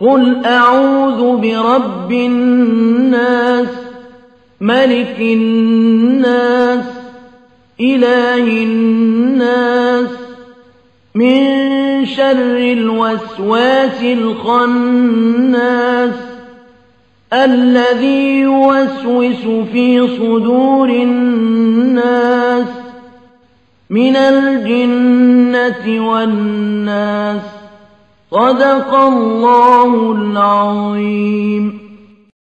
قل أعوذ برب الناس ملك الناس إله الناس من شر الوسواس الخناس الذي يوسوس في صدور الناس من الجنة والناس صدق الله العظيم.